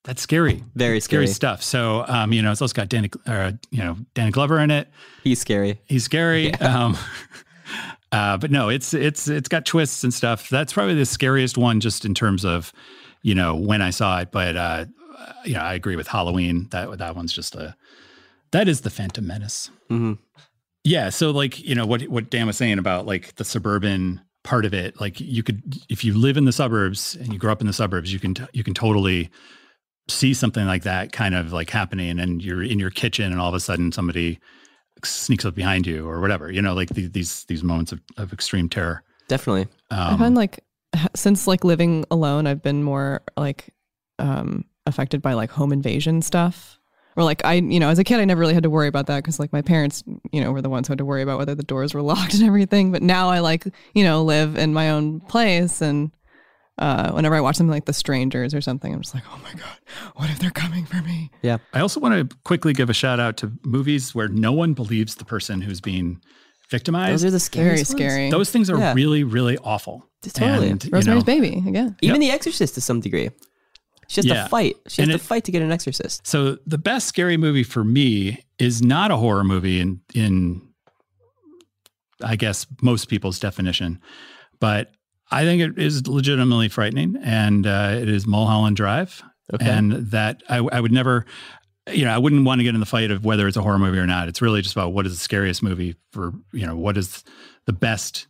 That's scary. Very Scary scary. stuff. So, um, you know, it's also got Danny, uh, you know, Danny Glover in it. He's scary. He's scary. Um, uh, but no, it's it's it's got twists and stuff. That's probably the scariest one, just in terms of, you know, when I saw it. But uh, you know, I agree with Halloween. That that one's just a that is the Phantom Menace. Mhm. Yeah. So like you know what what Dan was saying about like the suburban part of it. Like you could if you live in the suburbs and you grow up in the suburbs, you can t- you can totally see something like that kind of like happening and you're in your kitchen and all of a sudden somebody sneaks up behind you or whatever you know like the, these these moments of, of extreme terror Definitely. I um, find like since like living alone, I've been more like um affected by like home invasion stuff. Or like I, you know, as a kid, I never really had to worry about that because like my parents, you know, were the ones who had to worry about whether the doors were locked and everything. But now I like, you know, live in my own place and. Uh, whenever I watch something like The Strangers or something, I'm just like, oh my god, what if they're coming for me? Yeah. I also want to quickly give a shout out to movies where no one believes the person who's being victimized Those are the Very scariest ones. scary. those things are Yeah. really really awful Totally. And, you Rosemary's know, Baby again. Even The Exorcist to some degree. She has Yeah. to fight. She has And to it- fight to get an exorcist. So the best scary movie for me is not a horror movie in in I guess most people's definition, but I think it is legitimately frightening, and uh, it is Mulholland Drive, Okay. and that I, I would never. You know, I wouldn't want to get in the fight of whether it's a horror movie or not. It's really just about what is the scariest movie for, you know, what is the best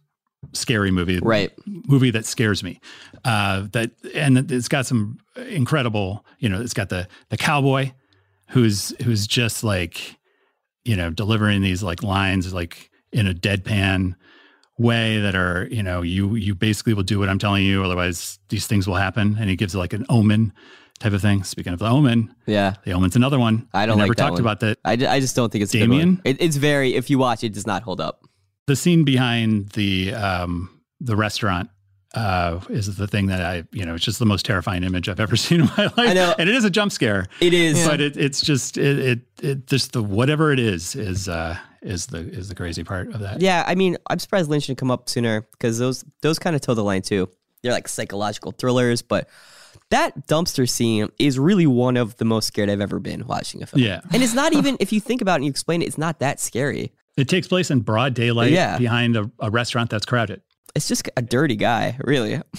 scary movie, Right. movie that scares me. Uh, that and it's got some incredible, you know, it's got the the cowboy who's who's just like, you know, delivering these like lines like in a deadpan way that are, you know, you you basically will do what I'm telling you, otherwise these things will happen. And he gives like an omen type of thing. Speaking of the Omen, Yeah. the Omen's another one. I don't never like talked one. about that. I, I just don't think it's a good Damien? It, it's very, if you watch it, does not hold up. The scene behind the um, the restaurant uh, is the thing that I, you know, it's just the most terrifying image I've ever seen in my life. I know. and it is a jump scare. It is. but it, it's just it, it it just the whatever it is is uh is the is the crazy part of that. Yeah, I mean, I'm surprised Lynch didn't come up sooner because those those kind of toe the line too. They're like psychological thrillers, but that dumpster scene is really one of the most scared I've ever been watching a film. Yeah. and it's not even if you think about it and you explain it, it's not that scary. It takes place in broad daylight Yeah. behind a, a restaurant that's crowded. It's just a dirty guy, really.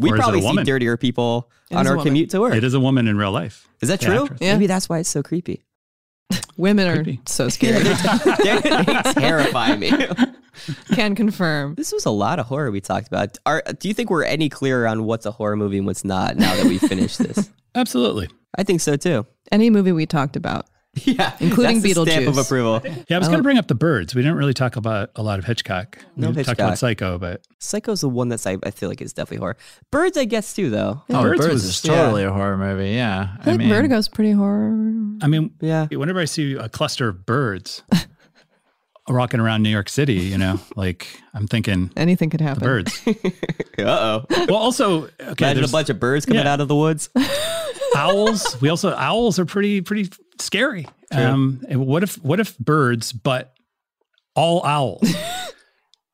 We Or is it a probably see woman? dirtier people It on our woman. commute to work. It is a woman in real life. Is that true? Yeah. Maybe that's why it's so creepy. Women are Creepy. so scary. they they terrify me. Can confirm. This was a lot of horror we talked about. Are, do you think we're any clearer on what's a horror movie and what's not now that we finished this? Absolutely. I think so too. Any movie we talked about. Yeah, Including that's the stamp of Beetlejuice. approval. Yeah, I was going to bring up the birds. We didn't really talk about a lot of Hitchcock. No we talked about Psycho, but Psycho's the one that's I, I feel like is definitely horror. Birds, I guess too though. Oh, Birds Birds, was- is totally a horror movie. Yeah. I feel like Vertigo's pretty horror. I mean, Yeah. whenever I see a cluster of birds rocking around New York City, you know, like I'm thinking Anything could happen. birds. Uh oh. well, also, okay, Imagine a bunch of birds coming yeah. out of the woods. owls. We also owls are pretty pretty scary. Um, what if what if birds, but all owls?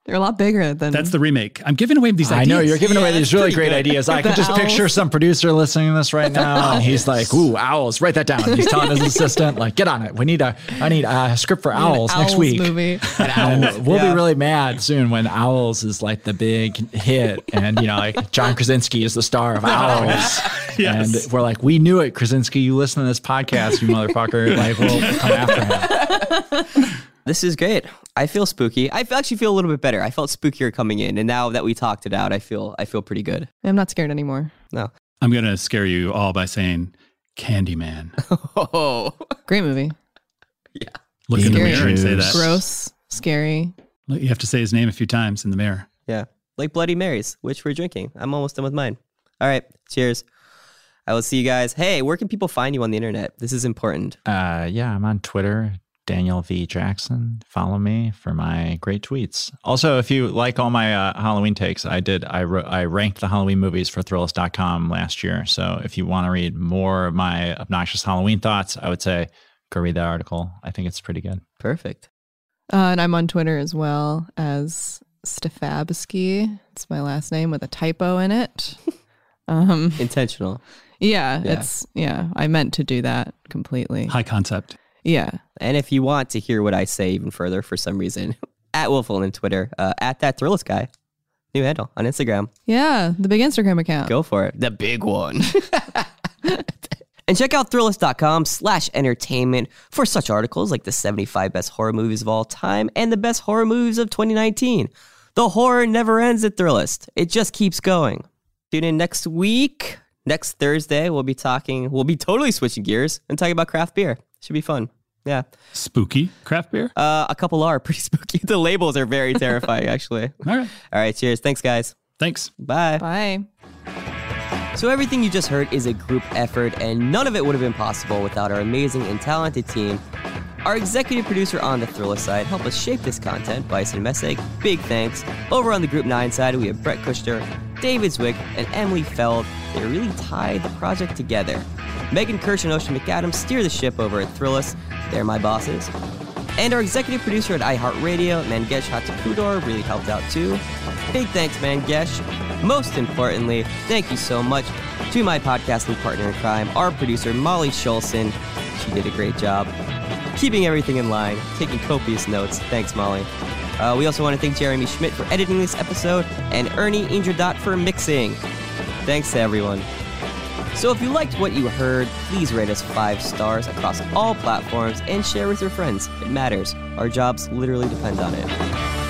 They're a lot bigger than That's the remake. I'm giving away these ideas. I ideas. know you're giving away these really great good. ideas. I can just owls. picture some producer listening to this right now, and he's like, "Ooh, owls! Write that down." He's telling his assistant, "Like, get on it. We need a, I need a script for owls next Owls week." movie. And we'll Yeah. be really mad soon when Owls is like the big hit, and you know, like John Krasinski is the star of Owls, Yes. and we're like, "We knew it, Krasinski. You listen to this podcast, you motherfucker. Like, we'll come after him." This is great. I feel spooky. I actually feel a little bit better. I felt spookier coming in, and now that we talked it out, I feel I feel pretty good. I'm not scared anymore. No. I'm gonna scare you all by saying Candyman. Oh, Great movie. Yeah. Look in the mirror and say that. Gross. Scary. You have to say his name a few times in the mirror. yeah, like Bloody Marys, which we're drinking. I'm almost done with mine. All right, cheers. I will see you guys. Hey, where can people find you on the internet? This is important. Uh, yeah, I'm on Twitter, Daniel V Jackson. Follow me for my great tweets. Also, if you like all my uh, Halloween takes, I did. I wrote, I ranked the Halloween movies for Thrillist.com last year. So if you want to read more of my obnoxious Halloween thoughts, I would say go read that article. I think it's pretty good. Perfect. Uh, and I'm on Twitter as well as Stefabsky. It's my last name with a typo in it. um, Intentional. yeah, Yeah. it's yeah. I meant to do that completely. High concept. Yeah, And if you want to hear what I say even further for some reason, at Wolfel on Twitter, uh, at that Thrillist guy, new handle on Instagram. yeah. The big Instagram account. Go for it. The big one. and check out Thrillist.com slash entertainment for such articles like the 75 best horror movies of all time and the best horror movies of 2019. The horror never ends at Thrillist. It just keeps going. Tune in next week. Next Thursday, we'll be talking, we'll be totally switching gears and talking about craft beer. Should be fun. Yeah. Spooky craft beer. Uh, a couple are pretty spooky. The labels are very terrifying, actually. All right. All right. Cheers. Thanks, guys. Thanks. Bye. Bye. So, everything you just heard is a group effort, and none of it would have been possible without our amazing and talented team. Our executive producer on the Thrillist side helped us shape this content, Bison Messick. Big thanks. Over on the Group 9 side, we have Brett Kushner, David Zwick, and Emily Feld. They really tied the project together. Megan Kirsch and Ocean McAdams steer the ship over at Thrillist. They're my bosses. And our executive producer at iHeartRadio, Mangesh Hattikudur, really helped out too. Big thanks, Mangesh. Most importantly, thank you so much to my podcasting partner in crime, our producer, Molly Schulson. She did a great job keeping everything in line, taking copious notes. Thanks, Molly. Uh, we also want to thank Jeremy Schmidt for editing this episode and Ernie Indradat for mixing. Thanks to everyone. So if you liked what you heard, please rate us five stars across all platforms and share with your friends. It matters. Our jobs literally depend on it.